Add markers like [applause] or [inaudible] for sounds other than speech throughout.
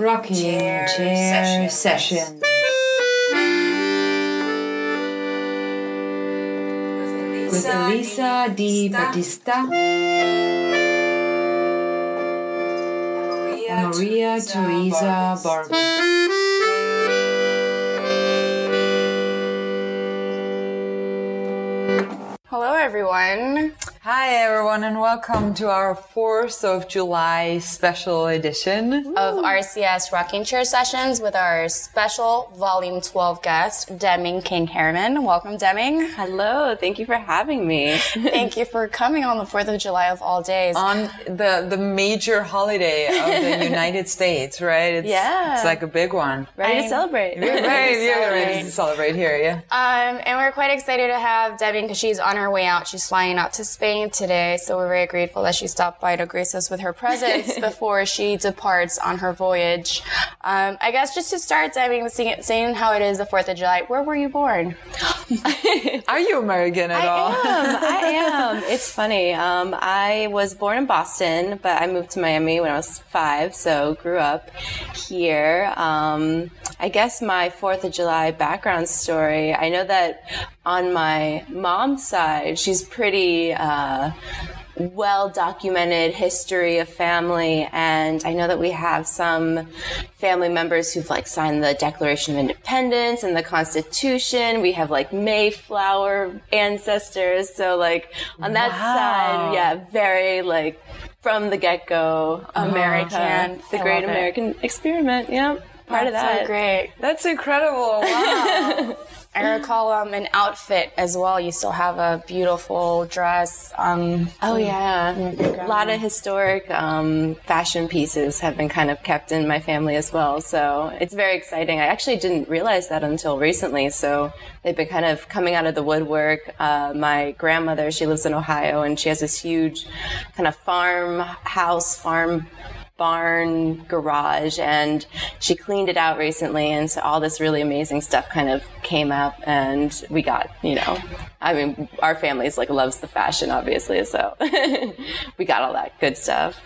Rocking Chair, chair Sessions. With Elisa Di Battista. Maria Teresa Barber. Hello, everyone. Hi, everyone, and welcome to our 4th of July special edition of RCS Rocking Chair Sessions with our special Volume 12 guest, Deming King Harriman. Welcome, Deming. Hello, thank you for having me. [laughs] thank you for coming on the 4th of July of all days. On the, the major holiday of the [laughs] United States, right? It's, yeah. It's like a big one. Ready I'm, to celebrate. We're ready, ready to celebrate here, yeah. Um, and we're quite excited to have Deming because she's on her way out. She's flying out to Spain today, so we're very grateful that she stopped by to grace us with her presence [laughs] before she departs on her voyage. Um, I guess just to start diving, seeing, seeing how it is the 4th of July, where were you born? [laughs] Are you American at I all? Am, I [laughs] am. It's funny. Um, I was born in Boston, but I moved to Miami when I was five, so grew up here. Um, I guess my 4th of July background story, I know that on my mom's side, she's pretty uh, Uh, well documented history of family. And i know that we have some family members who've like signed the declaration of independence and the constitution. We have like mayflower ancestors. So like on that wow. side yeah very like from the get-go oh, american the great american experiment. Yeah part That's of that. so great. That's incredible. Wow [laughs] I recall um, an outfit as well. You still have a beautiful dress. Um, oh yeah, a lot of historic um, fashion pieces have been kind of kept in my family as well. So it's very exciting. I actually didn't realize that until recently. So they've been kind of coming out of the woodwork. Uh, my grandmother, she lives in Ohio, and she has this huge kind of farm house, farm barn garage and she cleaned it out recently and so all this really amazing stuff kind of came up and we got you know i mean our family's like loves the fashion obviously so [laughs] we got all that good stuff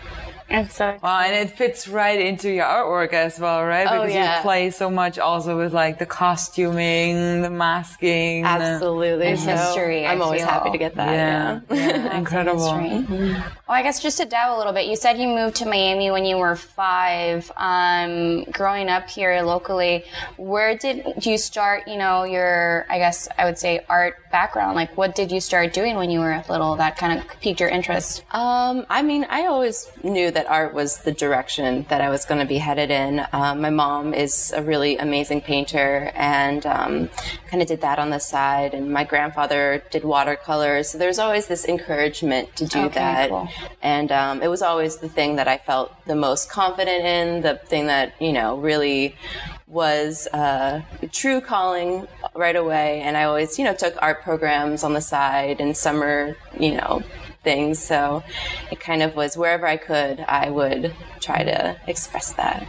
and so well, and it fits right into your artwork as well, right? Oh, because yeah. you play so much also with like the costuming, the masking, absolutely, and so history. I'm I always feel. happy to get that. Yeah, yeah. yeah. incredible. Mm-hmm. Well, I guess just to dive a little bit, you said you moved to Miami when you were five. Um, growing up here locally, where did you start? You know, your I guess I would say art background. Like, what did you start doing when you were little that kind of piqued your interest? Um, I mean, I always knew that art was the direction that I was going to be headed in. Um, my mom is a really amazing painter and um, kind of did that on the side. And my grandfather did watercolors. So there's always this encouragement to do Okay, that. cool. And um, it was always the thing that I felt the most confident in, the thing that, you know, really was uh, a true calling right away. And I always, you know, took art programs on the side and summer, you know, things. So it kind of was wherever I could, I would try to express that.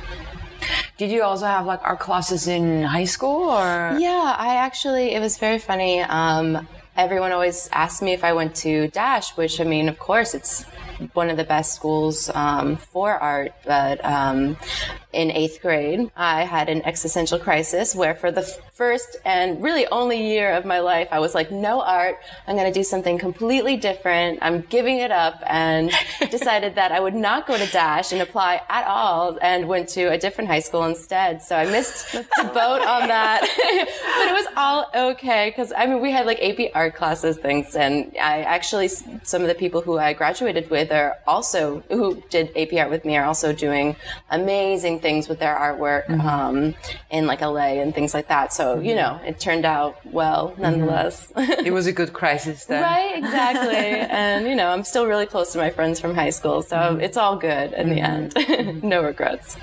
Did you also have like art classes in high school or? Yeah, I actually, it was very funny. Um, everyone always asked me if I went to DASH, which I mean, of course, it's one of the best schools um, for art. But um, in eighth grade, I had an existential crisis where, for the first and really only year of my life, I was like, no art. I'm going to do something completely different. I'm giving it up and [laughs] decided that I would not go to DASH and apply at all and went to a different high school instead. So I missed [laughs] the boat on that. [laughs] but it was all okay because, I mean, we had like AP art classes, things, and I actually, some of the people who I graduated with are also, who did AP art with me are also doing amazing things with their artwork mm-hmm. um, in like LA and things like that. So, you mm-hmm. know, it turned out well mm-hmm. nonetheless. It was a good [laughs] crisis then. right, exactly. [laughs] and, you know, I'm still really close to my friends from high school. So it's all good in the end. [laughs] no regrets.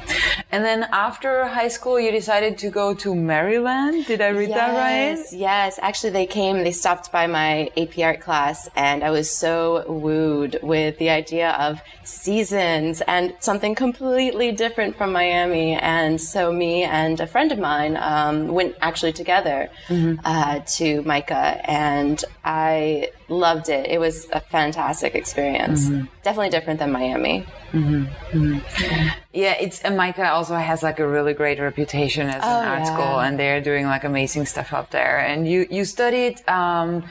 And then after high school, you decided to go to Maryland. Did I read that right? Yes, yes. Actually, they came, they stopped by my AP art class, and I was so wooed with the idea of seasons and something completely different from Miami. And so, me and a friend of mine um, went actually together uh, to MICA, and I loved it. It was a fantastic experience. Definitely different than Miami. Yeah, it's and MICA also has like a really great reputation as an Oh, art yeah. school, and they're doing like amazing stuff up there. And you you studied, um,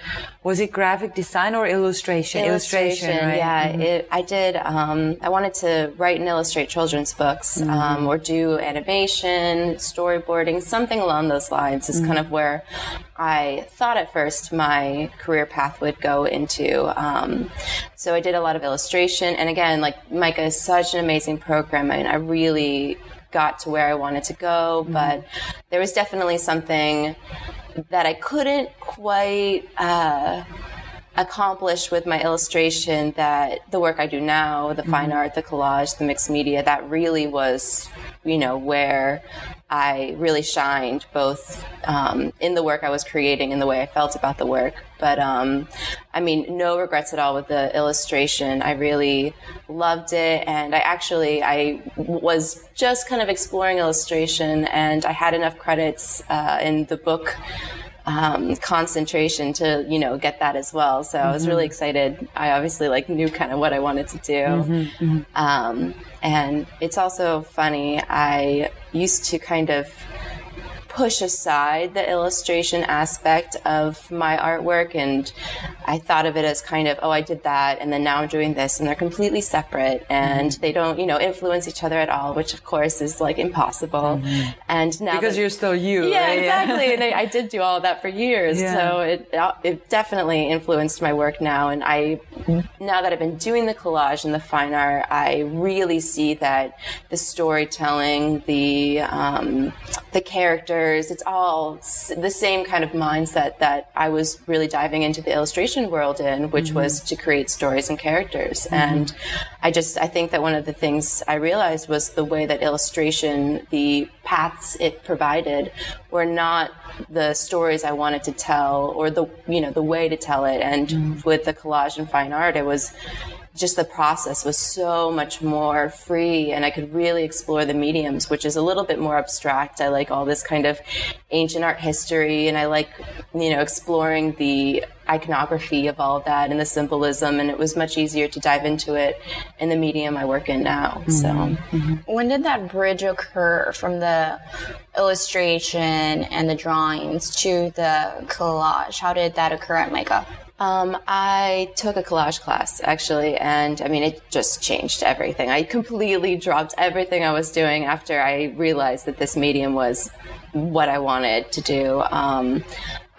was it graphic design or illustration? illustration, right? yeah it, i did um, i wanted to write and illustrate children's books um, or do animation storyboarding something along those lines is kind of where i thought at first my career path would go into um, so i did a lot of illustration. And again like MICA is such an amazing program. I mean, i really got to where i wanted to go but there was definitely something that i couldn't quite uh, accomplish with my illustration that the work I do now, the fine art, the collage, the mixed media, that really was, you know, where I really shined both um, in the work I was creating and the way I felt about the work. But um, I mean, no regrets at all with the illustration. I really loved it, and I actually I was just kind of exploring illustration, and I had enough credits uh, in the book um, concentration to you know get that as well. So I was really excited. I obviously like knew kind of what I wanted to do, Um, and it's also funny. I used to kind of push aside the illustration aspect of my artwork and I thought of it as kind of oh I did that and then now I'm doing this and they're completely separate and mm-hmm. they don't you know influence each other at all which of course is like impossible mm-hmm. and now because that- you're still you. yeah, right? exactly. and [laughs] I, I did do all of that for years, Yeah. so it uh, it definitely influenced my work now. And I mm-hmm. now that I've been doing the collage and the fine art, I really see that the storytelling, the um, the characters, it's all s- the same kind of mindset that I was really diving into the illustration world in, which mm-hmm. was to create stories and characters. Mm-hmm. And I just I think that one of the things I realized was the way that illustration, the paths it provided, were not the stories I wanted to tell or the you know the way to tell it. And mm-hmm. with the collage and fine art, it was just the process was so much more free and I could really explore the mediums, which is a little bit more abstract. I like all this kind of ancient art history and I like, you know, exploring the iconography of all of that and the symbolism. And it was much easier to dive into it in the medium I work in now. Mm-hmm. So. Mm-hmm. When did that bridge occur from the illustration and the drawings to the collage? How did that occur at MICA? Um, I took a collage class actually, and I mean, it just changed everything. I completely dropped everything I was doing after I realized that this medium was what I wanted to do. Um,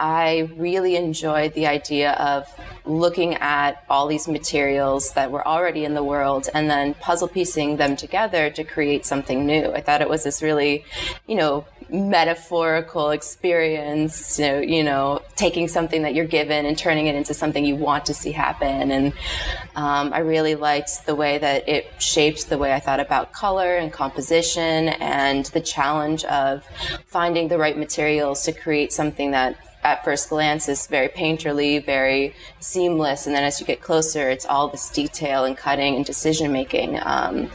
I really enjoyed the idea of looking at all these materials that were already in the world and then puzzle piecing them together to create something new. I thought it was this really, you know, metaphorical experience, you know, you know, taking something that you're given and turning it into something you want to see happen. And um, I really liked the way that it shaped the way I thought about color and composition and the challenge of finding the right materials to create something that at first glance is very painterly, very seamless, and then as you get closer, it's all this detail and cutting and decision making. Um,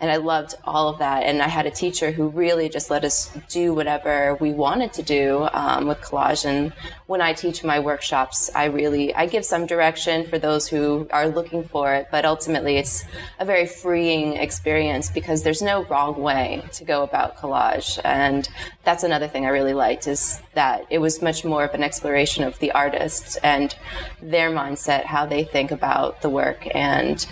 and I loved all of that. And I had a teacher who really just let us do whatever we wanted to do um, with collage. And when I teach my workshops, I really I give some direction for those who are looking for it, but ultimately it's a very freeing experience because there's no wrong way to go about collage. And that's another thing I really liked is that it was much more an exploration of the artists and their mindset, how they think about the work. And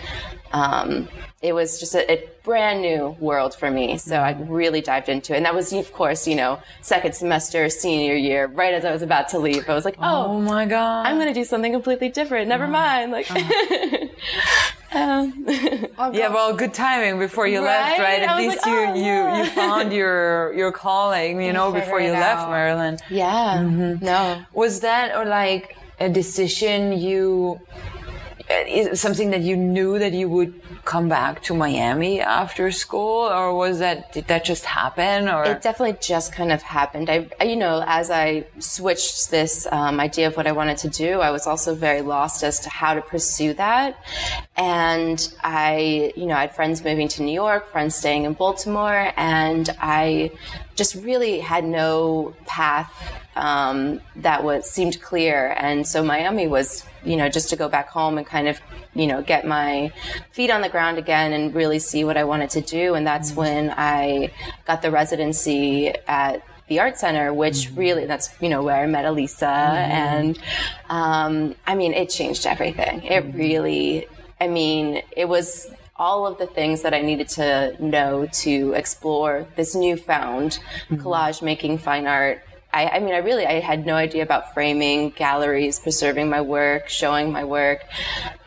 um, it was just a, a brand new world for me. So I really dived into it. And that was, of course, you know, second semester, senior year, right as I was about to leave. I was like, oh, Oh my god. I'm going to do something completely different. Never mind. Like, [laughs] um, yeah, well, good timing before you left, Right? right? At least like, you oh, you yeah. you found your your calling, you know, before you left out. Maryland. yeah. No. Was that or like a decision you is something that you knew that you would come back to Miami after school or was that did that just happen or It definitely just kind of happened. I, I- you know, as I switched this um, idea of what I wanted to do, I was also very lost as to how to pursue that. And I, you know, I had friends moving to New York, friends staying in Baltimore, and I just really had no path um, that was seemed clear. And so Miami was, you know, just to go back home and kind of, you know, get my feet on the ground again and really see what I wanted to do. And that's when I got the residency at the art center which really that's you know where i met elisa. And um, i mean it changed everything. It really i mean it was all of the things that I needed to know to explore this newfound collage making fine art. I, I, mean, I really, I had no idea about framing, galleries, preserving my work, showing my work,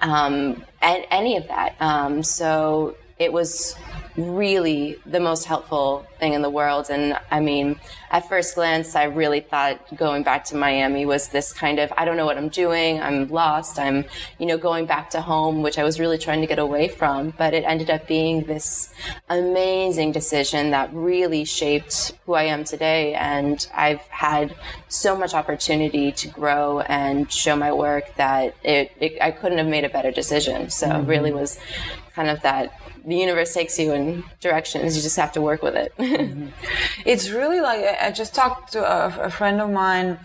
um, and any of that. Um, so it was really the most helpful thing in the world. And I mean, at first glance, I really thought going back to Miami was this kind of, I don't know what I'm doing. I'm lost. I'm, you know, going back to home, which I was really trying to get away from. But it ended up being this amazing decision that really shaped who I am today. And I've had so much opportunity to grow and show my work that it, it I couldn't have made a better decision. So mm-hmm. it really was kind of that the universe takes you in directions. You just have to work with it. mm-hmm. [laughs] It's really like I just talked to a, a friend of mine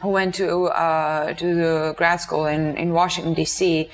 who went to uh, to the grad school in, in Washington D.C.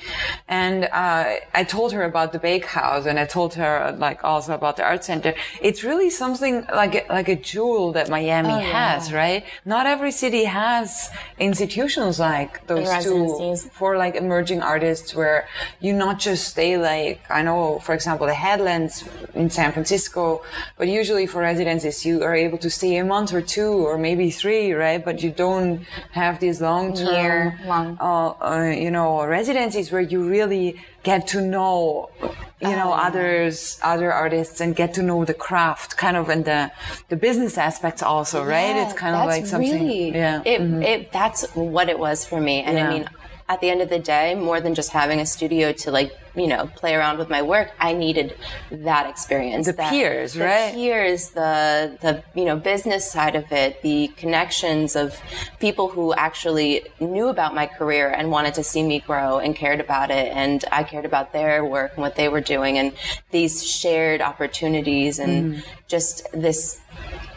and uh, I told her about the Bakehouse and I told her like also about the art center. It's really something like a, like a jewel that Miami oh, has, yeah. right? Not every city has institutions like those two for like emerging artists where you not just stay like I know, for example, the Headlands in San Francisco, but usually for residencies you are able to stay a month or two or maybe three, right? But you don't have these long-term, long. Uh, uh, you know, residencies where you really get to know, you know, oh. others, other artists, and get to know the craft, kind of, and the the business aspects also, yeah, right? It's kind of like something. Really, yeah, it, mm-hmm. it that's what it was for me, and yeah. I mean, at the end of the day, more than just having a studio to like, you know, play around with my work, I needed that experience. The that, peers, the right? peers, the, the, you know, business side of it, the connections of people who actually knew about my career and wanted to see me grow and cared about it. And I cared about their work and what they were doing and these shared opportunities and mm. just this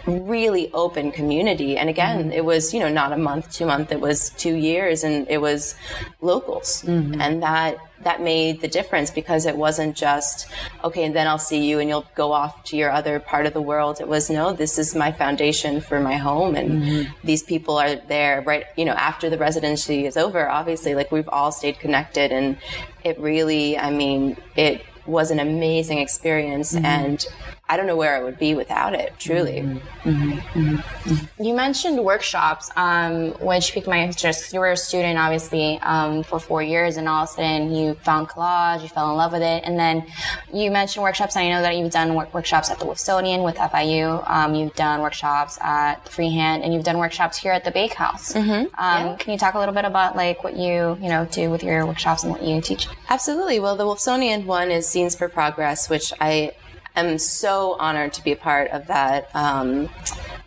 really open community. And again, mm-hmm. it was, you know, not a month, two month, it was two years and it was locals. Mm-hmm. And that, that made the difference because it wasn't just, okay, and then I'll see you and you'll go off to your other part of the world. It was, no, this is my foundation for my home. And mm-hmm. these people are there right, you know, after the residency is over, obviously, like we've all stayed connected. And it really, I mean, it, was an amazing experience mm-hmm. and I don't know where I would be without it, truly. Mm-hmm. Mm-hmm. mm-hmm. You mentioned workshops, um, which piqued my interest. You were a student, obviously, um, for four years, and all of a sudden you found collage, you fell in love with it. And then you mentioned workshops, and I know that you've done work- workshops at the Wolfsonian with FIU, um, you've done workshops at Freehand, and you've done workshops here at the Bakehouse. Mm-hmm. Um, yeah. Can you talk a little bit about like what you, you know, do with your workshops and what you teach? Absolutely. Well, the Wolfsonian one is Zines for Progress, which I am so honored to be a part of that um,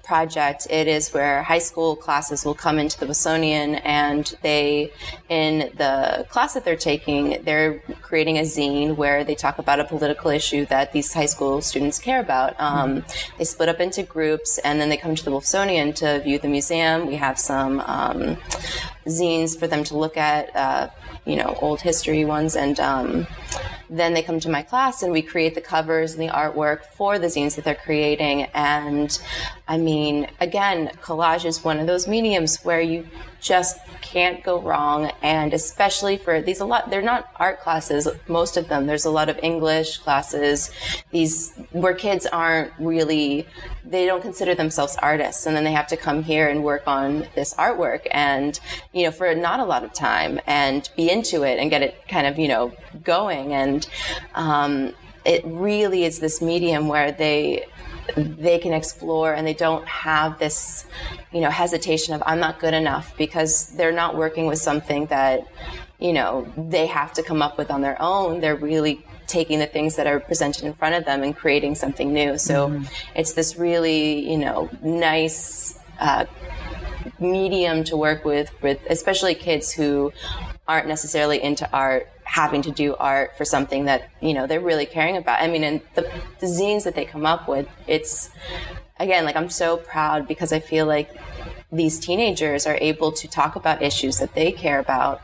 project. It is where high school classes will come into the Wolfsonian and they, in the class that they're taking, they're creating a zine where they talk about a political issue that these high school students care about. Um, mm-hmm. They split up into groups and then they come to the Wolfsonian to view the museum. We have some um, zines for them to look at, uh, you know, old history ones and um, then they come to my class and we create the covers and the artwork for the zines that they're creating. And I mean, again, collage is one of those mediums where you just can't go wrong. And especially for these, a lot, they're not art classes, most of them. There's a lot of English classes, these where kids aren't really, they don't consider themselves artists. And then they have to come here and work on this artwork and, you know, for not a lot of time and be into it and get it kind of, you know, going. And, um, it really is this medium where they they can explore and they don't have this, you know, hesitation of I'm not good enough because they're not working with something that, you know, they have to come up with on their own. They're really taking the things that are presented in front of them and creating something new. So mm-hmm. it's this really, you know, nice uh, medium to work with, with especially kids who aren't necessarily into art having to do art for something that you know they're really caring about. I mean, and the, the zines that they come up with, it's again like I'm so proud because I feel like these teenagers are able to talk about issues that they care about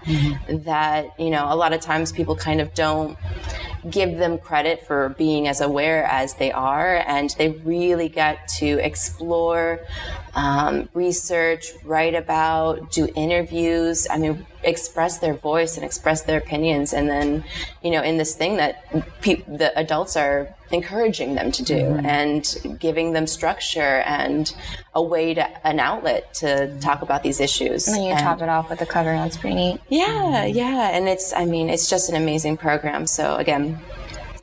that you know a lot of times people kind of don't give them credit for being as aware as they are. And they really get to explore um, research write about do interviews. I mean express their voice and express their opinions and then you know in this thing that pe- the adults are encouraging them to do and giving them structure and a way to an outlet to talk about these issues And then you And- top it off with the cover. That's pretty neat. yeah, yeah. And it's, I mean, it's just an amazing program. So, again,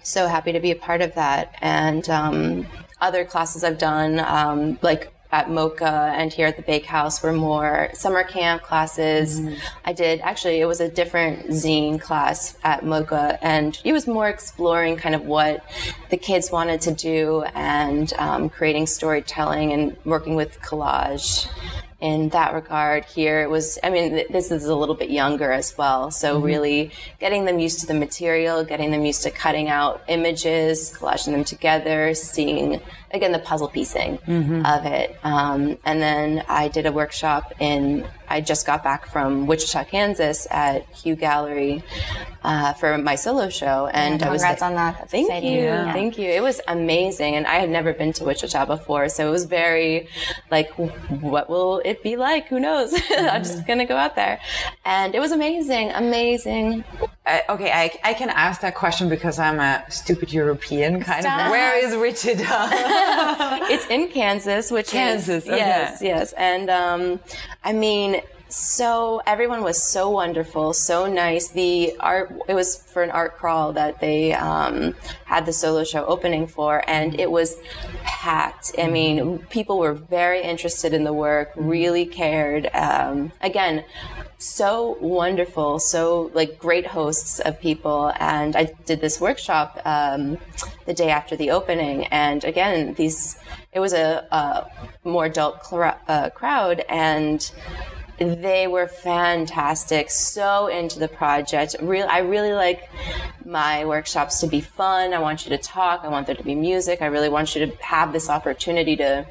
so happy to be a part of that. And um, other classes I've done, um, like at MOCA and here at the Bakehouse, were more summer camp classes. I did, actually, it was a different zine class at MOCA, and it was more exploring kind of what the kids wanted to do and um, creating storytelling and working with collage in that regard. Here it was i mean th- this is a little bit younger as well so really getting them used to the material getting them used to cutting out images collaging them together seeing again the puzzle piecing of it um, and then i did a workshop in i just got back from wichita kansas at hugh gallery uh, for my solo show and i was Congrats on that. That's Thank exciting. you. Yeah. Thank you. It was amazing. And I had never been to Wichita before. So it was very like, what will it be like? Who knows? [laughs] I'm just going to go out there. And it was amazing. Amazing. I, okay, I, I can ask that question because I'm a stupid European kind Stop. of. Where is Wichita? [laughs] [laughs] It's in Kansas, which Kansas, is, okay. yes, yes. And, um, I mean, so everyone was so wonderful, so nice. The art, it was for an art crawl that they um, had the solo show opening for, and it was packed. I mean, people were very interested in the work, really cared. Um, again, so wonderful, so like great hosts of people. And I did this workshop um, the day after the opening, and again, these it was a, a more adult cra- uh, crowd, and they were fantastic so into the project. Real i really like my workshops to be fun. I want you to talk. I want there to be music. I really want you to have this opportunity to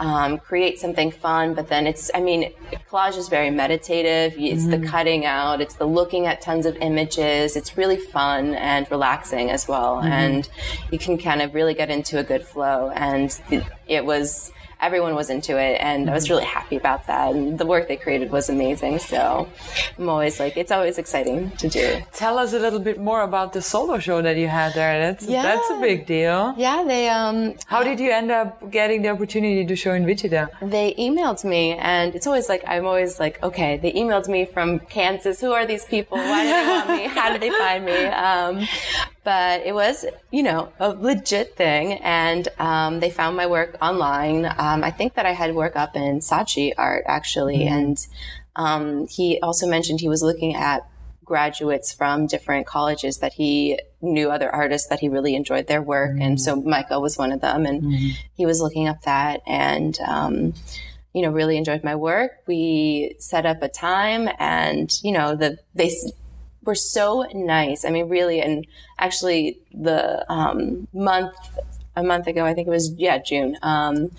um, create something fun but then it's i mean collage is very meditative. It's the cutting out. It's the looking at tons of images. It's really fun and relaxing as well and you can kind of really get into a good flow. And it was everyone was into it and I was really happy about that and the work they created was amazing so I'm always like it's always exciting to do. Tell us a little bit more about the solo show that you had there. That's that's a big deal. yeah they um How did you end up getting the opportunity to show in Wichita? they emailed me and it's always like I'm always like okay they emailed me from Kansas. Who are these people? Why do they want me? How did they find me? [laughs] Um, but it was you know a legit thing. And um, they found my work online. Um, I think that I had work up in Saatchi art actually. And um, he also mentioned he was looking at graduates from different colleges that he knew other artists that he really enjoyed their work. And so MICA was one of them. And he was looking up that and um, you know really enjoyed my work. We set up a time and you know the they were so nice i mean really and actually the um, month a month ago i think it was yeah june um,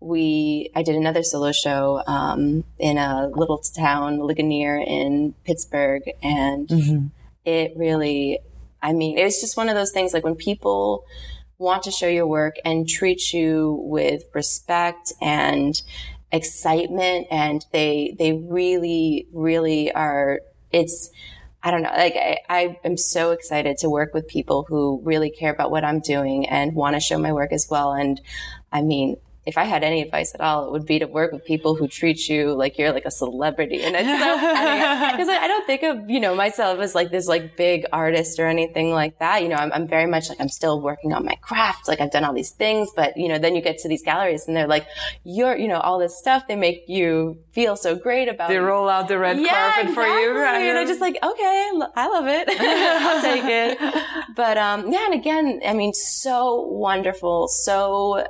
we I did another solo show um, in a little town, Ligonier in Pittsburgh, and it really, I mean, it was just one of those things like when people want to show your work and treat you with respect and excitement, and they they really really are. It's I don't know. Like I, I am so excited to work with people who really care about what I'm doing and want to show my work as well. And I mean, if I had any advice at all, it would be to work with people who treat you like you're like a celebrity. And it's so funny [laughs] because I, don't think of, you know, myself as like this like big artist or anything like that. You know, I'm, I'm very much like, I'm still working on my craft. Like I've done all these things, but you know, then you get to these galleries and they're like, you're, you know, all this stuff. They make you feel so great about They roll out the red carpet for you, right? And I'm just like, okay, I love it. [laughs] [laughs] I'll take it. But um, yeah, and again, I mean, so wonderful, so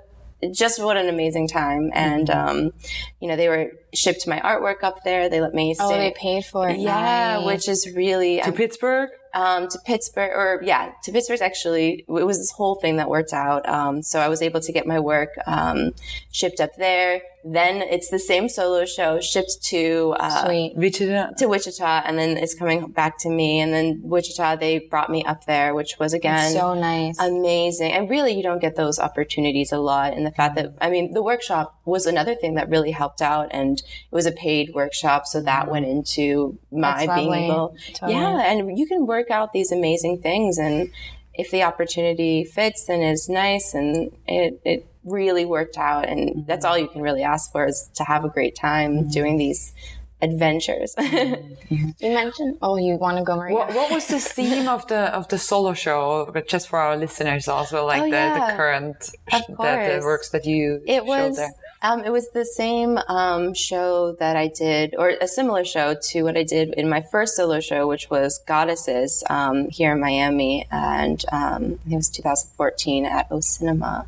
just what an amazing time. And Mm-hmm. um, you know, they were shipped my artwork up there. They let me stay. Oh, they paid for it. yeah, Nice. which is really to I'm- Pittsburgh. um, to Pittsburgh, or yeah, to Pittsburgh. Actually, it was this whole thing that worked out. Um, so I was able to get my work um, shipped up there. Then it's the same solo show shipped to uh, Sweet. Wichita. to Wichita, and then it's coming back to me. And then Wichita, they brought me up there, which was again So nice. amazing. And really, you don't get those opportunities a lot. And the fact that, I mean, the workshop was another thing that really helped out. And it was a paid workshop. So that went into my That's being lovely. able, Totally. yeah. And you can work out these amazing things. And if the opportunity fits and is nice and it, it really worked out. And that's all you can really ask for is to have a great time doing these adventures. [laughs] you mentioned. Oh, you want to go, Maria? What, what was the theme of the of the solo show? But just for our listeners, also like Oh, the, yeah. the current Of the, the works that you It was there. um, it was the same um, show that I did, or a similar show to what I did in my first solo show, which was Goddesses um, here in Miami, and um, it was 2014 at O Cinema,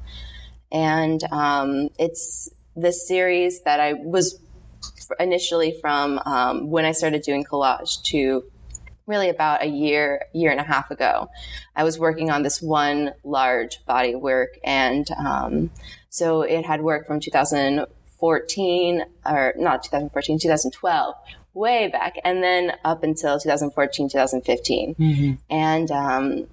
and um, it's this series that I was initially from um, when I started doing collage to really about a year, year and a half ago. I was working on this one large body work, and um, so it had work from 2014, or not 2014, 2012, way back, and then up until 2014, 2015. And um,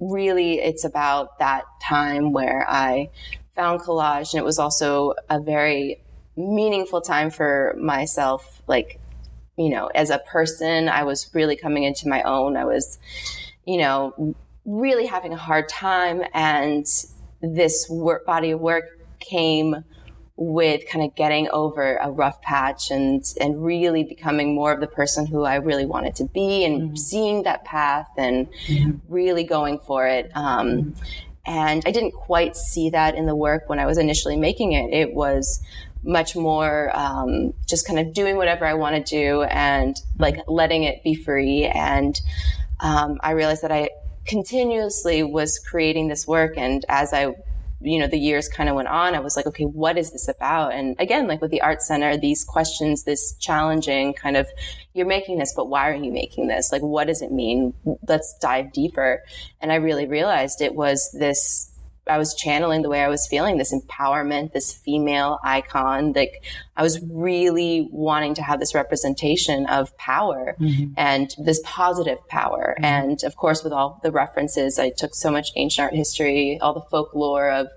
really, it's about that time where I found collage, and it was also a very meaningful time for myself, like you know, as a person, I was really coming into my own. I was, you know, really having a hard time. And this work, body of work came with kind of getting over a rough patch and, and really becoming more of the person who I really wanted to be and seeing that path and really going for it. Um, and I didn't quite see that in the work when I was initially making it. It was much more um, just kind of doing whatever I want to do and like letting it be free. And um, I realized that I continuously was creating this work. And as I you know the years kind of went on i was like okay what is this about and again like with the art center these questions this challenging kind of you're making this but why are you making this like what does it mean let's dive deeper and i really realized it was this I was channeling the way I was feeling this empowerment, this female icon. Like I was really wanting to have this representation of power mm-hmm. and this positive power. Mm-hmm. And of course, with all the references, I took so much ancient art history, all the folklore of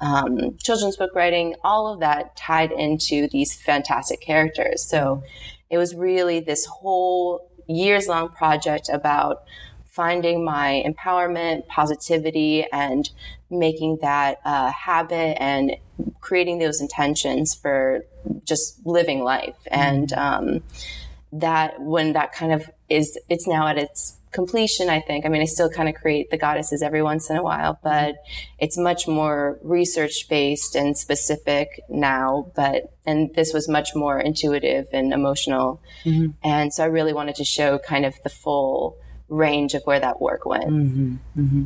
um, children's book writing, all of that tied into these fantastic characters. So mm-hmm. It was really this whole years long project about finding my empowerment, positivity, and making that a habit and creating those intentions for just living life. And um, that when that kind of is, it's now at its completion, I think. I mean, I still kind of create the goddesses every once in a while, but it's much more research based and specific now. But, and this was much more intuitive and emotional. Mm-hmm. And so I really wanted to show kind of the full range of where that work went. Mm-hmm. Mm-hmm.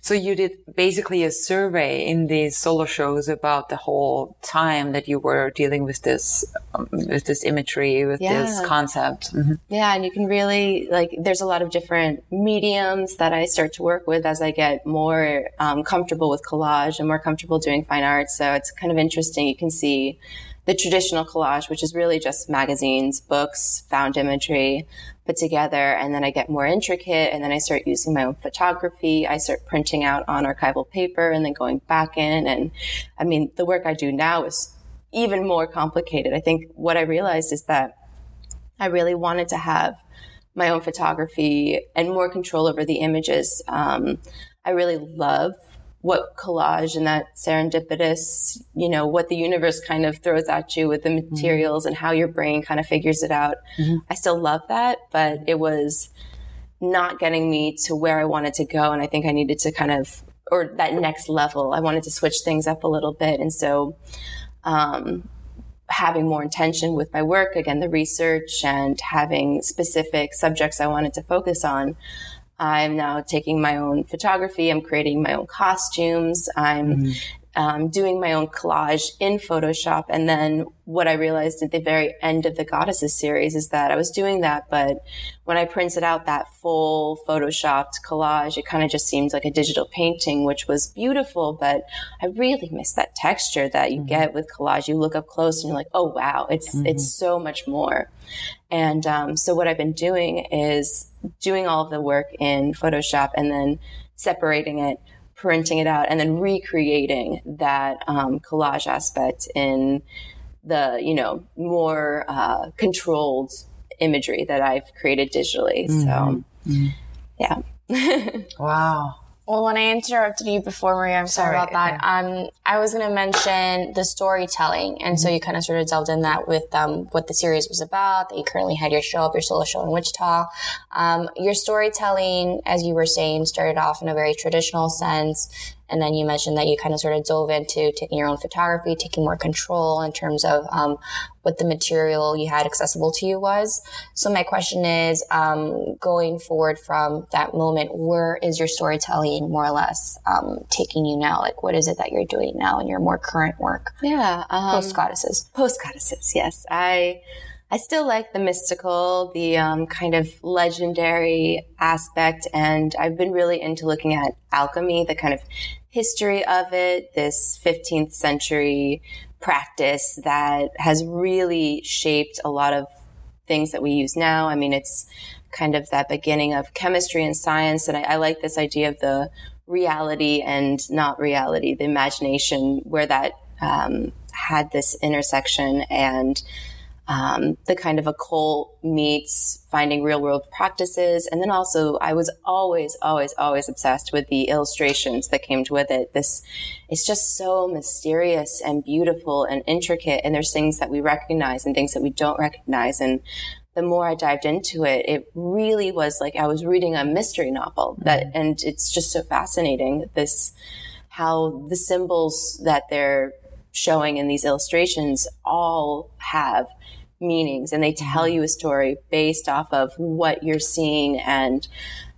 So you did basically a survey in these solo shows about the whole time that you were dealing with this, um, with this imagery, with this Yeah. concept. Mhm. Yeah, and you can really like. There's a lot of different mediums that I start to work with as I get more um, comfortable with collage and more comfortable doing fine art. So it's kind of interesting. You can see the traditional collage, which is really just magazines, books, found imagery put together, and then I get more intricate, and then I start using my own photography. I start printing out on archival paper, and then going back in. And I mean, the work I do now is even more complicated. I think what I realized is that I really wanted to have my own photography and more control over the images. Um, I really love what collage and that serendipitous, you know, what the universe kind of throws at you with the materials and how your brain kind of figures it out. I still love that, but it was not getting me to where I wanted to go. And I think I needed to kind of, or that next level, I wanted to switch things up a little bit. And so, um, having more intention with my work, again, the research and having specific subjects I wanted to focus on. I'm now taking my own photography. I'm creating my own costumes. I'm mm-hmm. Um, doing my own collage in Photoshop. And then what I realized at the very end of the Goddesses series is that I was doing that, but when I printed out that full Photoshopped collage, it kind of just seemed like a digital painting, which was beautiful, but I really miss that texture that you mm-hmm. get with collage. You look up close and you're like, oh wow, it's mm-hmm. it's so much more. And um, so what I've been doing is doing all of the work in Photoshop and then separating it printing it out and then recreating that um, collage aspect in the you know more uh, controlled imagery that I've created digitally. Mm-hmm. So mm-hmm. yeah. [laughs] wow. Well, when I interrupted you before, Maria, I'm sorry, sorry about that. Um, I was going to mention the storytelling. And mm-hmm. so you kind of sort of delved in that with, um, what the series was about, that you currently had your show up, your solo show in Wichita. Um, your storytelling, as you were saying, started off in a very traditional sense. And then you mentioned that you kind of sort of dove into taking your own photography, taking more control in terms of um, what the material you had accessible to you was. So my question is, um, going forward from that moment, where is your storytelling more or less um, taking you now? Like, what is it that you're doing now in your more current work? Yeah, um, post goddesses. Post goddesses, yes. I I still like the mystical, the um, kind of legendary aspect, and I've been really into looking at alchemy, the kind of history of it, this 15th century practice that has really shaped a lot of things that we use now. I mean, it's kind of that beginning of chemistry and science, and I, I like this idea of the reality and not reality, the imagination, where that um, had this intersection and um, the kind of occult meets finding real world practices. And then also, I was always, always, always obsessed with the illustrations that came with it. This is just so mysterious and beautiful and intricate. And there's things that we recognize and things that we don't recognize. And the more I dived into it, it really was like I was reading a mystery novel that, mm-hmm. and it's just so fascinating. This, how the symbols that they're showing in these illustrations all have meanings and they mm-hmm. tell you a story based off of what you're seeing. And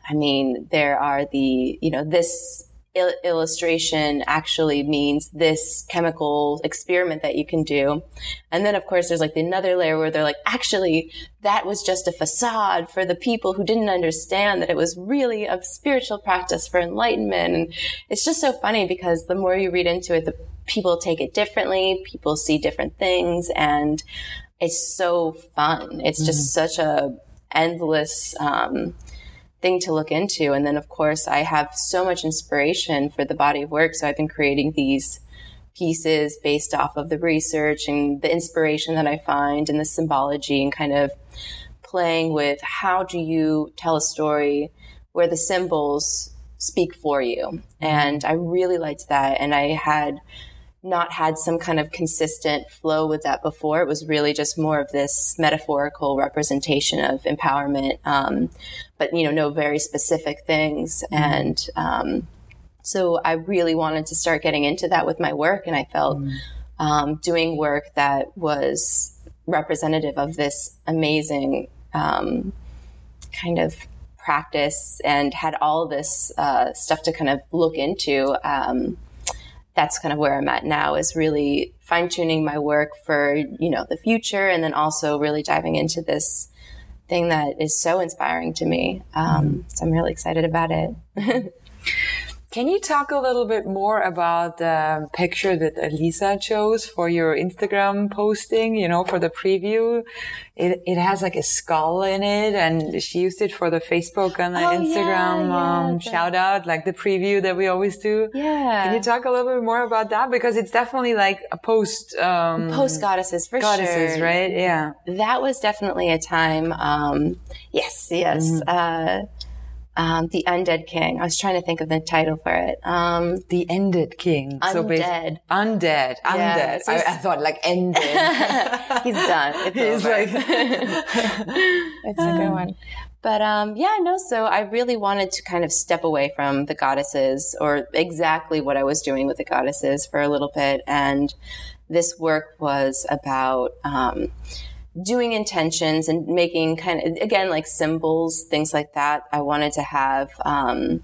I mean, there are the, you know, this il- illustration actually means this chemical experiment that you can do. And then, of course, there's like another layer where they're like, actually, that was just a facade for the people who didn't understand that it was really a spiritual practice for enlightenment. And it's just so funny because the more you read into it, the people take it differently. People see different things. And it's so fun. It's mm-hmm. just such a endless um, thing to look into. And then, of course, I have so much inspiration for the body of work. So I've been creating these pieces based off of the research and the inspiration that I find and the symbology and kind of playing with how do you tell a story where the symbols speak for you. Mm-hmm. And I really liked that. And I had not had some kind of consistent flow with that before. It was really just more of this metaphorical representation of empowerment, um, but you know, no very specific things. Mm-hmm. And um, so I really wanted to start getting into that with my work, and I felt mm-hmm. um, doing work that was representative of this amazing um, kind of practice and had all this uh, stuff to kind of look into um, that's kind of where I'm at now is really fine tuning my work for, you know, the future and then also really diving into this thing that is so inspiring to me. Um, mm-hmm. So I'm really excited about it. [laughs] Can you talk a little bit more about the picture that Elisa chose for your Instagram posting, you know, for the preview? It, it has like a skull in it and she used it for the Facebook and the oh, Instagram, yeah, yeah, um, the... shout out, like the preview that we always do. Yeah. Can you talk a little bit more about that? Because it's definitely like a post, um, post goddesses for goddesses, sure. right? Yeah. That was definitely a time, um, yes, yes, mm-hmm. uh, um, the Undead King. I was trying to think of the title for it. Um, the Ended King. Undead. So undead. Undead. Yeah, so I, I, thought like ended. [laughs] He's done. It's [laughs] He's over. like. [laughs] it's a good one. But um, yeah, no. So I really wanted to kind of step away from the goddesses, or exactly what I was doing with the goddesses, for a little bit. And this work was about. Um, doing intentions and making kind of again like symbols things like that i wanted to have um,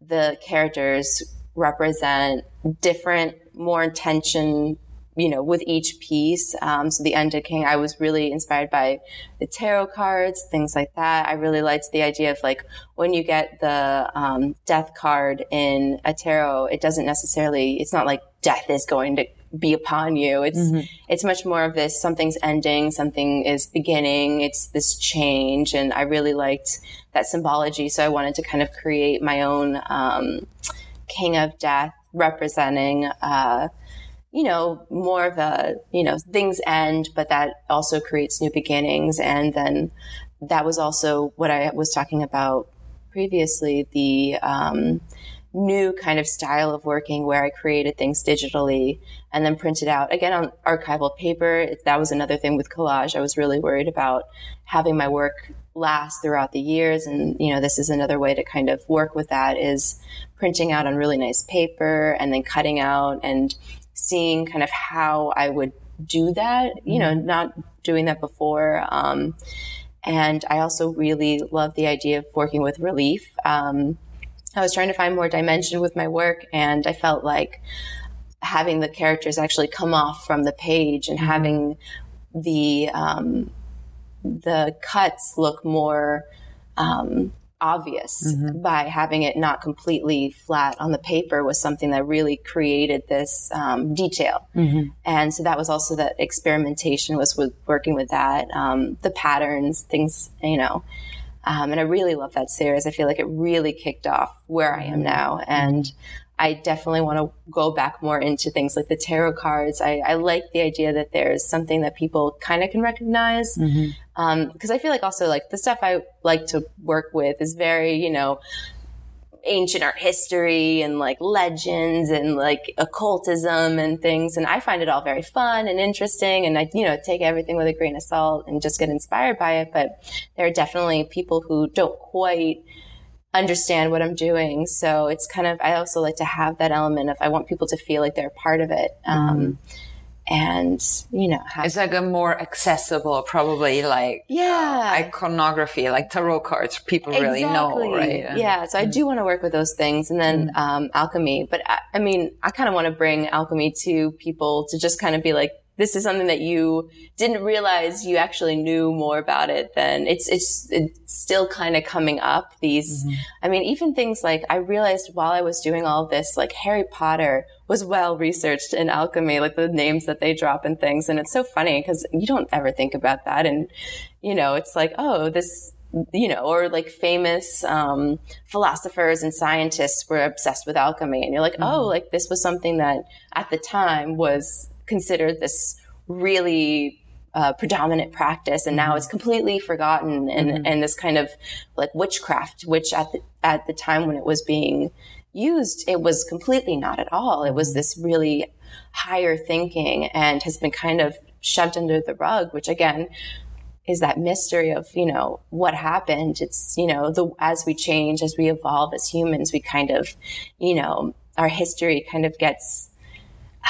the characters represent different more intention you know, with each piece. Um, so the Undead King, I was really inspired by the tarot cards, things like that. I really liked the idea of like when you get the um, death card in a tarot, it doesn't necessarily, it's not like death is going to be upon you. It's, mm-hmm. it's much more of this, something's ending, something is beginning, it's this change. And I really liked that symbology. So I wanted to kind of create my own, um, King of Death representing, uh, you know, more of a, you know, things end, but that also creates new beginnings. And then that was also what I was talking about previously, the, um, new kind of style of working where I created things digitally and then printed out again on archival paper. That was another thing with collage. I was really worried about having my work last throughout the years. And, you know, this is another way to kind of work with that is printing out on really nice paper and then cutting out and seeing kind of how I would do that, you know, mm-hmm. not doing that before. Um, and I also really love the idea of working with relief. Um, I was trying to find more dimension with my work, and I felt like having the characters actually come off from the page and mm-hmm. having the um, the cuts look more um, obvious mm-hmm. by having it not completely flat on the paper was something that really created this um, detail. Mm-hmm. And so that was also that experimentation was with working with that, um, the patterns, things, you know. Um, and I really love that series. I feel like it really kicked off where I am now. And I definitely want to go back more into things like the tarot cards. I, I like the idea that there's something that people kind of can recognize. Because mm-hmm. um, I feel like also like the stuff I like to work with is very, you know, ancient art history and like legends and like occultism and things. And I find it all very fun and interesting. And I, you know, take everything with a grain of salt and just get inspired by it. But there are definitely people who don't quite understand what I'm doing. So it's kind of, I also like to have that element of, I want people to feel like they're part of it. Um, mm-hmm. And, you know, have, it's like a more accessible, probably like yeah, uh, iconography, like tarot cards. People exactly. really know, right? Yeah. So I do want to work with those things and then, mm-hmm. um, alchemy. But I, I mean, I kind of want to bring alchemy to people to just kind of be like, this is something that you didn't realize you actually knew more about it than it's it's it's still kind of coming up these mm-hmm. i mean even things like i realized while i was doing all this like harry potter was well researched in alchemy like the names that they drop and things and it's so funny because you don't ever think about that and you know it's like oh this you know, or like famous um, philosophers and scientists were obsessed with alchemy, and you're like, oh, mm-hmm. oh, like this was something that at the time was considered this really uh, predominant practice, and now mm-hmm. it's completely forgotten. And mm-hmm. and this kind of like witchcraft, which at the at the time when it was being used, it was completely not at all. It was mm-hmm. this really higher thinking, and has been kind of shoved under the rug. Which again is that mystery of you know what happened it's you know the as we change as we evolve as humans we kind of you know our history kind of gets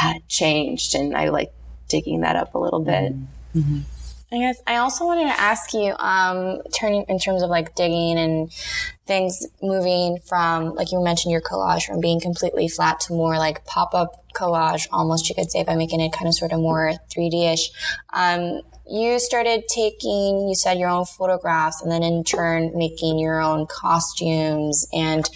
uh, changed. And I like digging that up a little bit. Mm-hmm. I guess I also wanted to ask you, um, turning in terms of like digging and things moving from, like you mentioned, your collage from being completely flat to more like pop up collage, almost you could say, by making it kind of sort of more 3D ish. Um, you started taking, you said your own photographs and then in turn making your own costumes and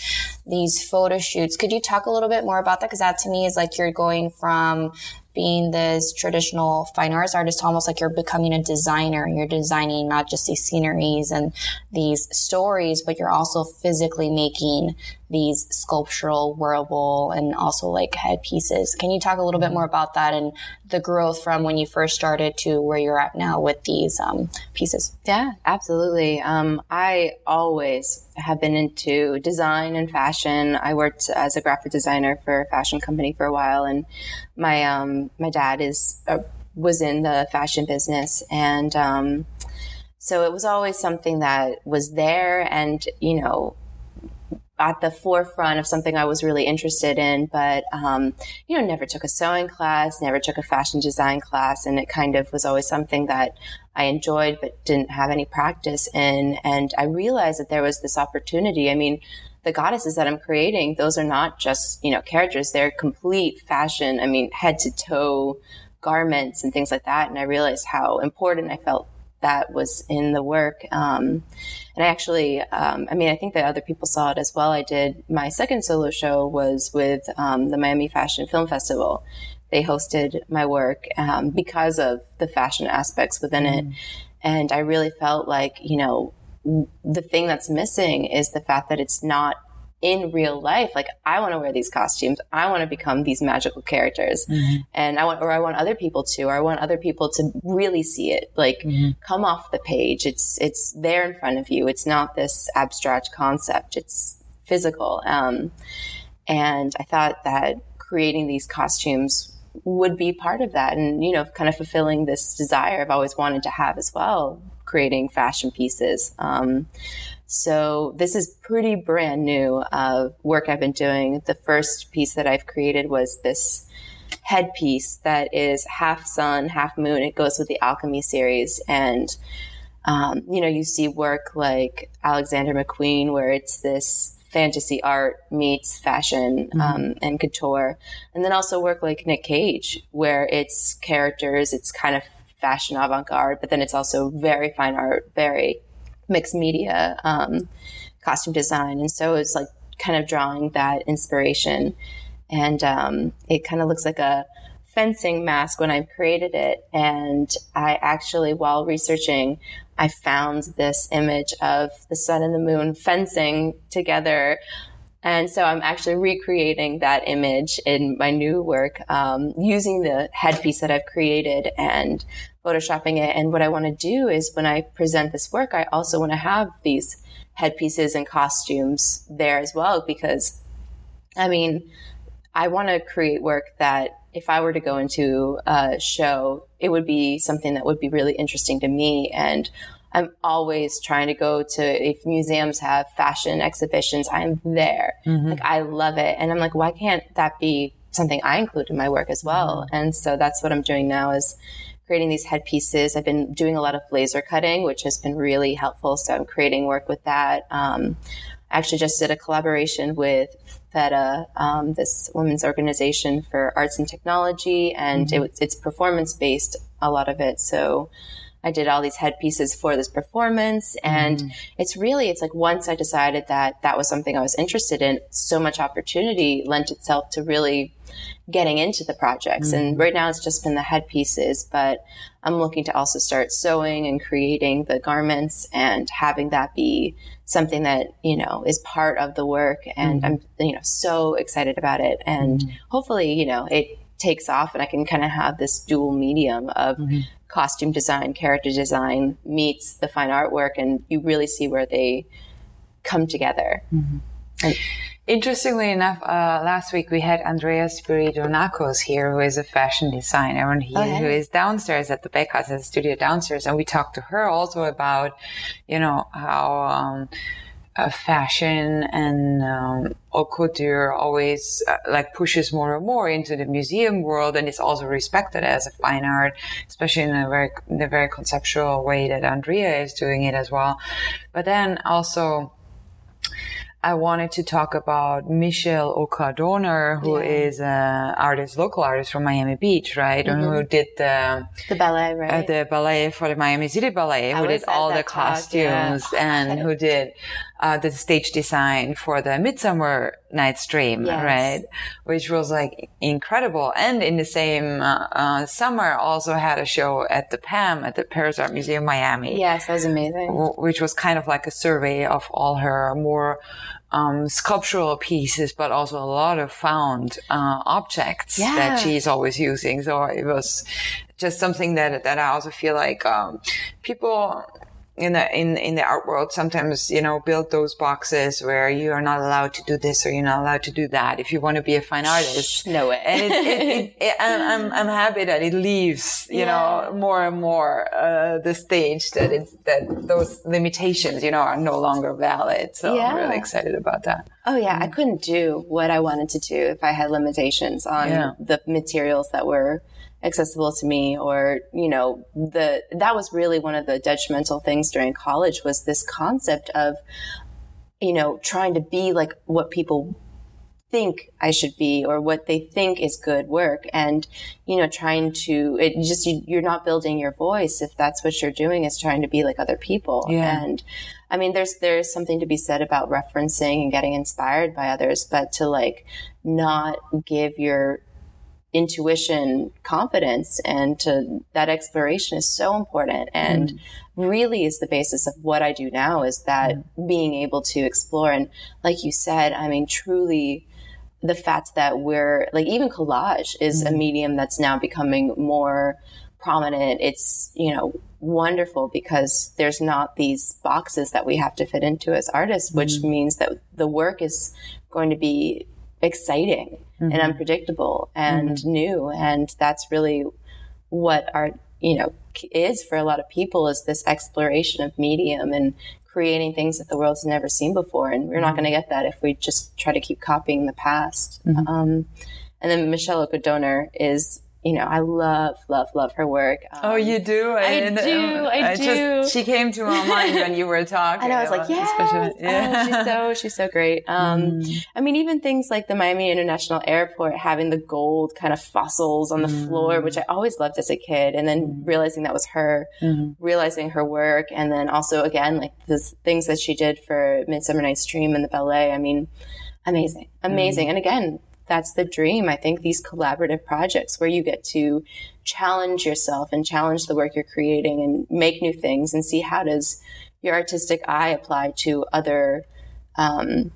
these photo shoots. Could you talk a little bit more about that? Cause that to me is like you're going from being this traditional fine arts artist, almost like you're becoming a designer. You're designing not just these sceneries and these stories, but you're also physically making these sculptural, wearable, and also like headpieces. Can you talk a little bit more about that and the growth from when you first started to where you're at now with these um, pieces? Yeah, absolutely. Um, I always have been into design and fashion. I worked as a graphic designer for a fashion company for a while, and my um, my dad is uh, was in the fashion business, and um, so it was always something that was there, and you know at the forefront of something I was really interested in, but, um, you know, never took a sewing class, never took a fashion design class. And it kind of was always something that I enjoyed, but didn't have any practice in. And I realized that there was this opportunity. I mean, the goddesses that I'm creating, those are not just, you know, characters. They're complete fashion. I mean, head to toe garments and things like that. And I realized how important I felt that was in the work. Um, and I actually, um, I mean, I think that other people saw it as well. I did my second solo show was with um, the Miami Fashion Film Festival. They hosted my work um, because of the fashion aspects within it. Mm. And I really felt like, you know, the thing that's missing is the fact that it's not in real life like i want to wear these costumes. I want to become these magical characters. Mm-hmm. and i want or i want other people to or i want other people to really see it. Like mm-hmm. come off the page. It's it's there in front of you. It's not this abstract concept. It's physical. Um, and i thought that creating these costumes would be part of that and you know kind of fulfilling this desire i've always wanted to have as well creating fashion pieces. Um, so this is pretty brand new uh, work I've been doing. The first piece that I've created was this headpiece that is half sun, half moon. It goes with the Alchemy series. And, um, you know, you see work like Alexander McQueen, where it's this fantasy art meets fashion mm-hmm. um, and couture. And then also work like Nick Cave, where it's characters, it's kind of fashion avant garde, but then it's also very fine art, very mixed media um, costume design. And so it's like kind of drawing that inspiration. And um, it kind of looks like a fencing mask when I created it. And I actually, while researching, I found this image of the sun and the moon fencing together. And so I'm actually recreating that image in my new work, um, using the headpiece that I've created and photoshopping it. And what I want to do is when I present this work, I also want to have these headpieces and costumes there as well, because I mean, I want to create work that if I were to go into a show, it would be something that would be really interesting to me. And I'm always trying to go to if museums have fashion exhibitions, I'm there. Mm-hmm. Like I love it. And I'm like, why can't that be something I include in my work as well? Mm-hmm. And so that's what I'm doing now is creating these headpieces. I've been doing a lot of laser cutting, which has been really helpful. So I'm creating work with that. Um, I actually just did a collaboration with FETA, um, this women's organization for arts and technology, and mm-hmm. it, it's performance based, a lot of it. So I did all these headpieces for this performance. And mm. it's really, it's like once I decided that that was something I was interested in, so much opportunity lent itself to really getting into the projects. Mm. And right now it's just been the headpieces, but I'm looking to also start sewing and creating the garments and having that be something that, you know, is part of the work. And mm. I'm, you know, so excited about it. And hopefully, you know, it takes off and I can kind of have this dual medium of mm-hmm costume design, character design meets the fine artwork, and you really see where they come together. Mm-hmm. And, Interestingly enough, uh, last week we had Andrea Spiridonakos here, who is a fashion designer, and he, oh, who is downstairs at the Bakehouse, at the studio downstairs, and we talked to her also about, you know, how um, uh, fashion and um, haute couture always uh, like pushes more and more into the museum world, and it's also respected as a fine art, especially in a very in a very conceptual way that Andrea is doing it as well. But then also I wanted to talk about Michele Oka Doner, who yeah. is an artist, local artist from Miami Beach, right? Mm-hmm. And who did the the ballet, right? Uh, the ballet for the Miami City Ballet, I [laughs] who did all the costumes talk, yeah. and who did uh, the stage design for the Midsummer Night's Dream, yes. right? Which was like incredible. And in the same uh, uh, summer, also had a show at the PAM at the Pérez Art Museum Miami. Yes, that was amazing. W- which was kind of like a survey of all her more um, sculptural pieces, but also a lot of found uh, objects yeah. that she's always using. So it was just something that that I also feel like um, people in the in in the art world sometimes you know build those boxes where you are not allowed to do this or you're not allowed to do that if you want to be a fine artist no way and it, it, it, [laughs] I'm, I'm happy that it leaves you yeah. know more and more uh, the stage that it's that those limitations you know are no longer valid so yeah. I'm really excited about that oh yeah mm-hmm. I couldn't do what I wanted to do if I had limitations on yeah. the materials that were accessible to me or you know the that was really one of the detrimental things during college was this concept of you know, trying to be like what people think I should be or what they think is good work. And, you know, trying to, it just, you, are not building your voice if that's what you're doing is trying to be like other people. Yeah. And I mean, there's, there's something to be said about referencing and getting inspired by others, but to like not give your, intuition confidence and to that exploration is so important and mm. really is the basis of what I do now is that mm. being able to explore and like you said I mean truly the fact that we're like even collage is mm. a medium that's now becoming more prominent it's you know wonderful because there's not these boxes that we have to fit into as artists which mm. means that the work is going to be exciting mm-hmm. and unpredictable and mm-hmm. new. And that's really what art, you know, is for a lot of people is this exploration of medium and creating things that the world's never seen before. And we're not mm-hmm. going to get that if we just try to keep copying the past. Mm-hmm. Um, and then Michele Oka Doner is you know, I love, love, love her work. Um, oh, you do? I, I do. I, I, do. Just, she came to my mind when you were [laughs] talking. And I was like, yes. Oh, yeah. Oh, she's so, she's so great. [laughs] Um, mm. I mean, even things like the Miami International Airport having the gold kind of fossils on the mm. floor, which I always loved as a kid. And then mm. realizing that was her, mm-hmm. realizing her work. And then also, again, like the things that she did for Midsummer Night's Dream and the ballet. I mean, amazing, amazing. Mm. And again, that's the dream. I think these collaborative projects where you get to challenge yourself and challenge the work you're creating and make new things and see how does your artistic eye apply to other, um,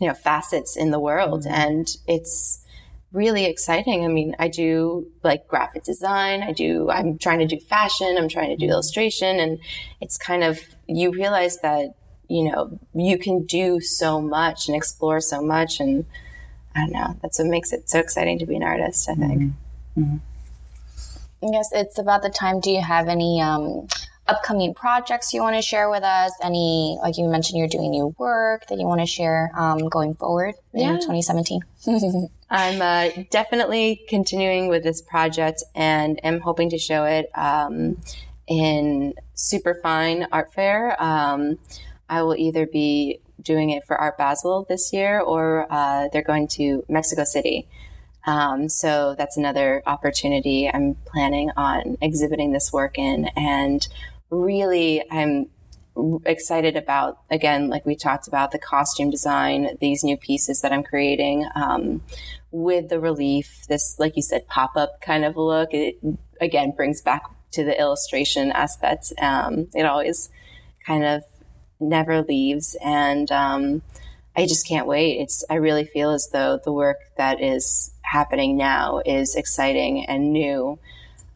you know, facets in the world. Mm-hmm. And it's really exciting. I mean, I do like graphic design. I do, I'm trying to do fashion. I'm trying to do mm-hmm. illustration. And it's kind of, you realize that, you know, you can do so much and explore so much and, I don't know. That's what makes it so exciting to be an artist, I think. Mm-hmm. Mm-hmm. Yes, it's about the time. Do you have any um, upcoming projects you want to share with us? Any, like you mentioned, you're doing new work that you want to share um, going forward in yeah. 2017? [laughs] I'm uh, definitely continuing with this project and am hoping to show it um, in Superfine Art Fair. Um, I will either be doing it for Art Basel this year, or uh, they're going to Mexico City. Um, so that's another opportunity I'm planning on exhibiting this work in. And really, I'm excited about, again, like we talked about, the costume design, these new pieces that I'm creating um, with the relief, this, like you said, pop up kind of look. It, again, brings back to the illustration aspect. Um, it always kind of never leaves. And um, I just can't wait. It's I really feel as though the work that is happening now is exciting and new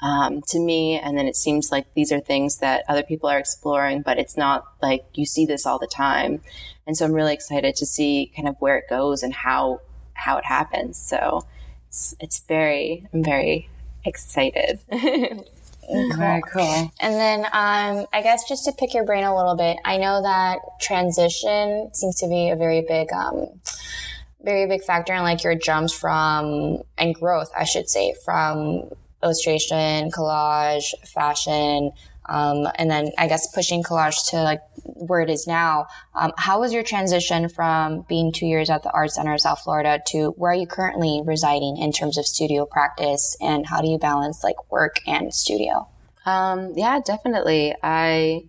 um, to me. And then it seems like these are things that other people are exploring, but it's not like you see this all the time. And so I'm really excited to see kind of where it goes and how how it happens. So it's it's very I'm very excited. [laughs] Cool. Very cool. And then, um, I guess just to pick your brain a little bit, I know that transition seems to be a very big, um, very big factor in like your jumps from and growth, I should say, from illustration, collage, fashion, um, and then I guess pushing collage to like where it is now. Um, how was your transition from being two years at the Art Center of South Florida to where are you currently residing in terms of studio practice, and how do you balance like work and studio? Um, yeah, definitely. I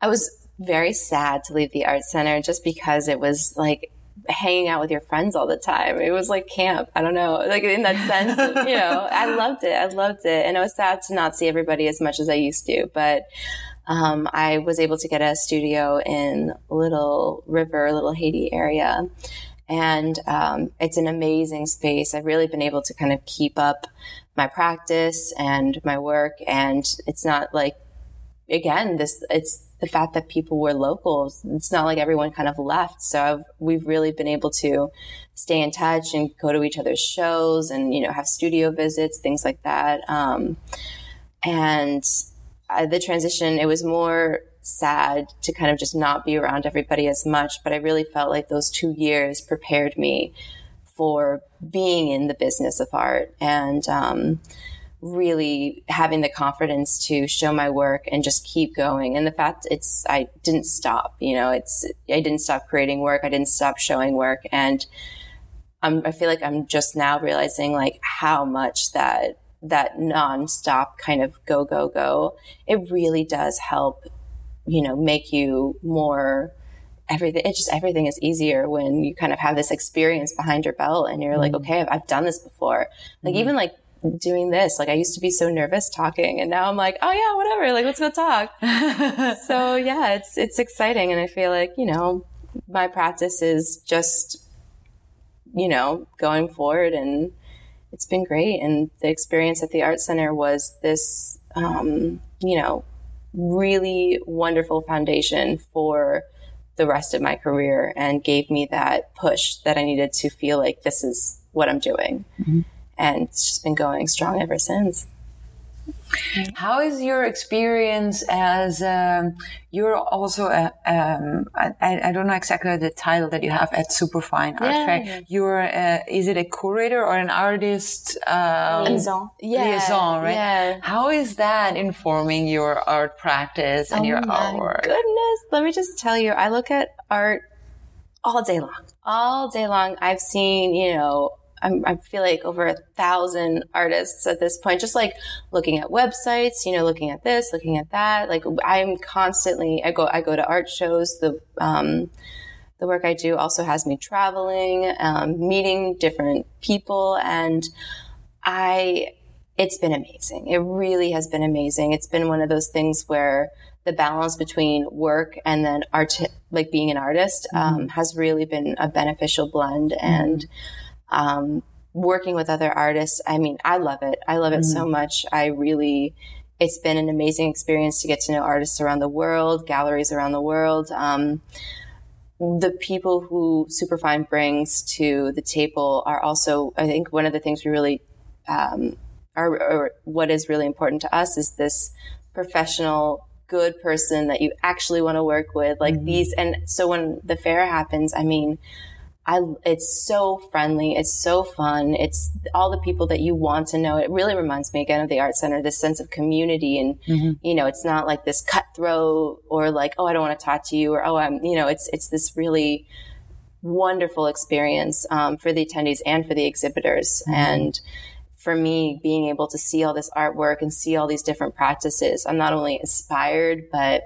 I was very sad to leave the Art Center just because it was like hanging out with your friends all the time. It was like camp. I don't know, like in that sense, you [laughs] know, I loved it. I loved it. And it was sad to not see everybody as much as I used to, but, um, I was able to get a studio in Little River, Little Haiti area. And, um, it's an amazing space. I've really been able to kind of keep up my practice and my work. And it's not like, again, this, it's, the fact that people were local, it's not like everyone kind of left. So I've, we've really been able to stay in touch and go to each other's shows and, you know, have studio visits, things like that. Um, and uh, the transition, it was more sad to kind of just not be around everybody as much. But I really felt like those two years prepared me for being in the business of art. And, um, really having the confidence to show my work and just keep going. And the fact it's, I didn't stop, you know, it's, I didn't stop creating work. I didn't stop showing work. And I'm, I feel like I'm just now realizing like how much that, that nonstop kind of go, go, go, it really does help, you know, make you more, everything it just everything is easier when you kind of have this experience behind your belt and you're mm-hmm. like okay I've, I've, done this before like mm-hmm. even like doing this. Like I used to be so nervous talking and now I'm like, oh yeah, whatever. Like let's go talk. [laughs] so yeah, it's, it's exciting. And I feel like, you know, my practice is just, you know, going forward and it's been great. And the experience at the art center was this, um, you know, really wonderful foundation for the rest of my career and gave me that push that I needed to feel like this is what I'm doing. Mm-hmm and it's just been going strong ever since. How is your experience as um, you're also a, um, I, I, don't know exactly the title that you have at Superfine Art yeah, Fair. Yeah. You're a, is it a curator or an artist um, liaison? Yeah, liaison, right? Yeah. How is that informing your art practice and oh your artwork? Goodness, let me just tell you, I look at art all day long. All day long, I've seen you know I'm, I feel like over a thousand artists at this point, just like looking at websites, you know, looking at this, looking at that. Like I'm constantly, I go, I go to art shows. The, um, the work I do also has me traveling, um, meeting different people and I, it's been amazing. It really has been amazing. It's been one of those things where the balance between work and then art, like being an artist, um, mm-hmm. has really been a beneficial blend. And, mm-hmm um, working with other artists. I mean, I love it. I love it mm-hmm. so much. I really, it's been an amazing experience to get to know artists around the world, galleries around the world. Um, the people who Superfine brings to the table are also, I think, one of the things we really, um, are, or what is really important to us is this professional, good person that you actually want to work with. Like mm-hmm. these, and so when the fair happens, I mean, I, it's so friendly. It's so fun. It's all the people that you want to know. It really reminds me again of the art center, this sense of community. And, mm-hmm. you know, it's not like this cutthroat or like, oh, I don't want to talk to you or, oh, I'm, you know, it's, it's this really wonderful experience, um, for the attendees and for the exhibitors. Mm-hmm. And, for me, being able to see all this artwork and see all these different practices, I'm not only inspired, but,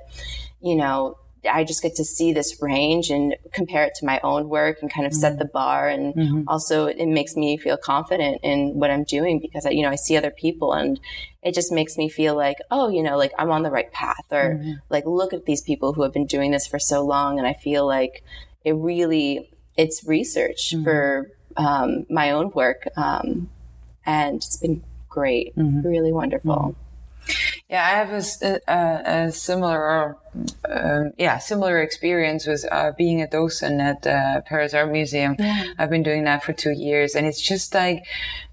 you know, I just get to see this range and compare it to my own work and kind of mm-hmm. set the bar. And mm-hmm. also it makes me feel confident in what I'm doing because I, you know, I see other people and it just makes me feel like, oh, you know, like I'm on the right path or mm-hmm. like, look at these people who have been doing this for so long. And I feel like it really, it's research mm-hmm. for, um, my own work. Um, and it's been great, mm-hmm. really wonderful. Yeah, I have a, a, a similar, uh, yeah, similar experience with uh, being a docent at the Pérez Art Museum. Yeah. I've been doing that for two years, and it's just like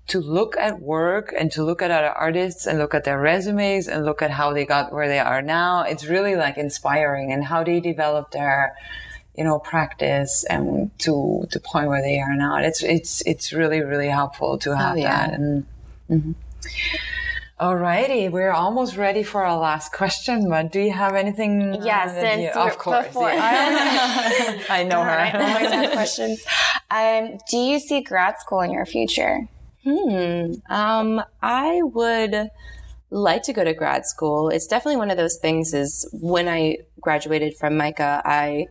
to look at work and to look at other artists and look at their resumes and look at how they got where they are now. It's really like inspiring and how they developed their, you know, practice and to the point where they are now. It's it's it's really really helpful to have oh, yeah. that and. Mm-hmm. Alrighty, we're almost ready for our last question, but do you have anything? Yes, uh, you, of course. Before, I, [laughs] [laughs] I know her. I always have questions. Um, do you see grad school in your future? Hmm. Um, I would like to go to grad school. It's definitely one of those things. Is when I graduated from MICA, I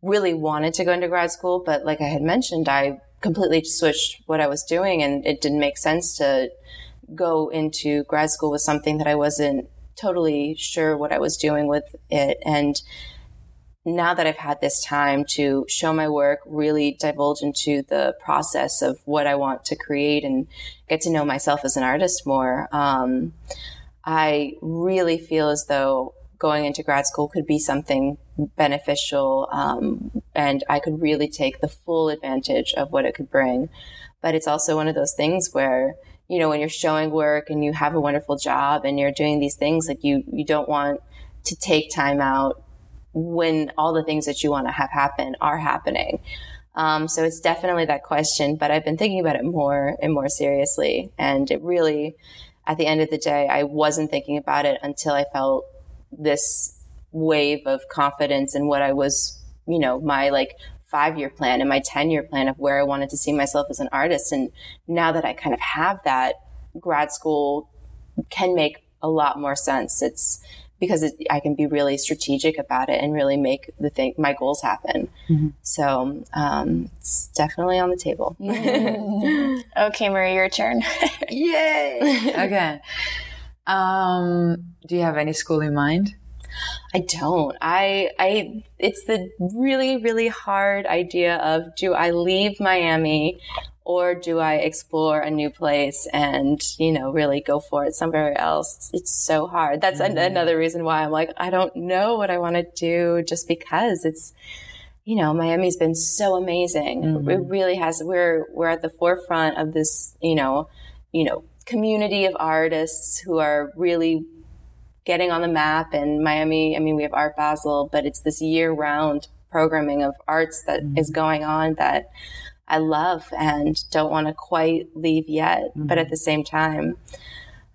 really wanted to go into grad school, but like I had mentioned, I completely switched what I was doing, and it didn't make sense to go into grad school with something that I wasn't totally sure what I was doing with it. And now that I've had this time to show my work, really divulge into the process of what I want to create and get to know myself as an artist more, um, I really feel as though going into grad school could be something beneficial um, and I could really take the full advantage of what it could bring. But it's also one of those things where you know, when you're showing work and you have a wonderful job and you're doing these things, like you, you don't want to take time out when all the things that you want to have happen are happening. Um, so it's definitely that question, but I've been thinking about it more and more seriously. And it really, at the end of the day, I wasn't thinking about it until I felt this wave of confidence in what I was, you know, my like five year plan and my 10 year plan of where I wanted to see myself as an artist. And now that I kind of have that, grad school can make a lot more sense. It's because it, I can be really strategic about it and really make the thing, my goals happen. So um, it's definitely on the table. [laughs] Okay, Marie, your turn. [laughs] Yay! [laughs] okay. Um, do you have any school in mind? I don't. I I it's the really really hard idea of do I leave Miami or do I explore a new place and, you know, really go for it somewhere else? It's so hard. That's an- mm-hmm. another reason why I'm like I don't know what I want to do just because it's you know, Miami's been so amazing. It mm-hmm. really has we're we're at the forefront of this, you know, you know, community of artists who are really getting on the map in Miami. I mean, we have Art Basel, but it's this year round programming of arts that mm-hmm. is going on that I love and don't want to quite leave yet. But at mm-hmm. the same time,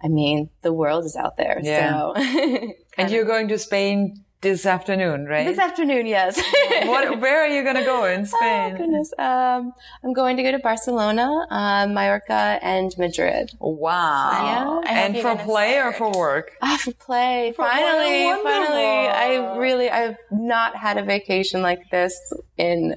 I mean, the world is out there. Yeah. So [laughs] And you're going to Spain this afternoon, right? this afternoon, yes. [laughs] what, where are you going to go in Spain? Oh Spain? goodness. Um, I'm going to go to Barcelona, uh, Mallorca, and Madrid. wow. Hope And for play or for work? Ah, for play. finally, play, finally. I really, I've not had a vacation like this in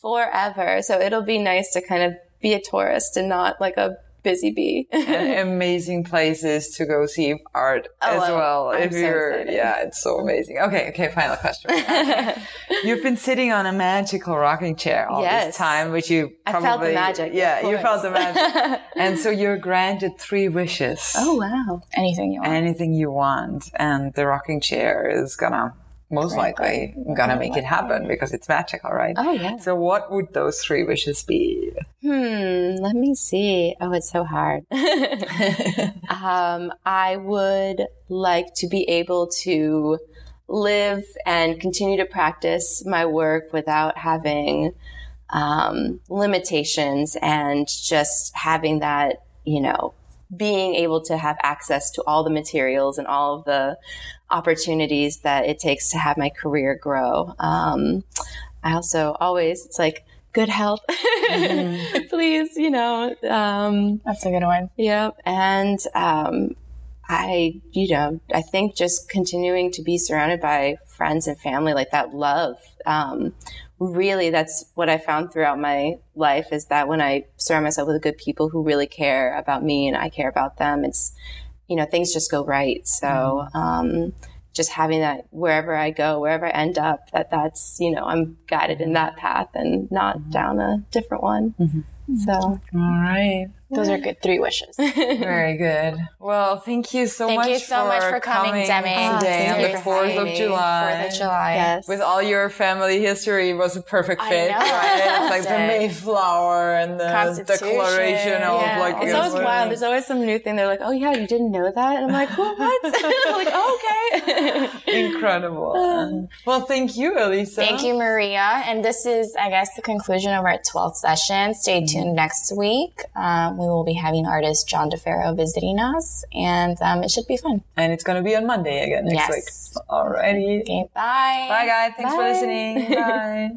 forever. So it'll be nice to kind of be a tourist and not like a busy bee. and [laughs] amazing places to go see art oh, as well. I'm if so you're, excited. yeah, it's so amazing. Okay, okay, final question. [laughs] You've been sitting on a magical rocking chair all Yes. this time, which you I probably, felt the magic, Yeah, you felt the magic. [laughs] and so you're granted three wishes. oh, wow. Anything you want. Anything you want, and the rocking chair is gonna most likely gonna make it happen because it's magical, right? Oh, yeah. So what would those three wishes be? Hmm, let me see. Oh, it's so hard. [laughs] um, I would like to be able to live and continue to practice my work without having um, limitations and just having that, you know, being able to have access to all the materials and all of the opportunities that it takes to have my career grow. Um, I also always, it's like, good health. [laughs] Please, you know, um, That's a good one. yeah. And, um, I, you know, I think just continuing to be surrounded by friends and family, like that love, um, really that's what I found throughout my life is that when I surround myself with good people who really care about me and I care about them, it's, you know, things just go right. So, mm-hmm. um, just having that wherever I go, wherever I end up, that that's, you know, I'm guided in that path and not mm-hmm. down a different one. Mm-hmm. So, All right. Those are good three wishes. [laughs] Very good. Well, thank you so Thank much you so much for coming, Demi. today Oh, on thank the you for 4th of. July. Fourth of July. yes. With all your family history, it was a perfect I fit, know. right? [laughs] It's like the Mayflower and the Constitution. Declaration of Yeah. like. It's always wild. There's always some new thing. They're like, "Oh yeah, you didn't know that," and I'm like, "Well, what?" [laughs] Like, oh, "Okay." incredible. well, thank you, Elisa. Thank you, Maria. And this is, I guess, the conclusion of our 12th session. Stay tuned next week. Um, we will be having artist John DeFaro visiting us, and um, it should be fun. And it's going to be on Monday again next Yes. week. Alrighty. Okay, bye. Bye, guys. Thanks for listening. [laughs] Bye.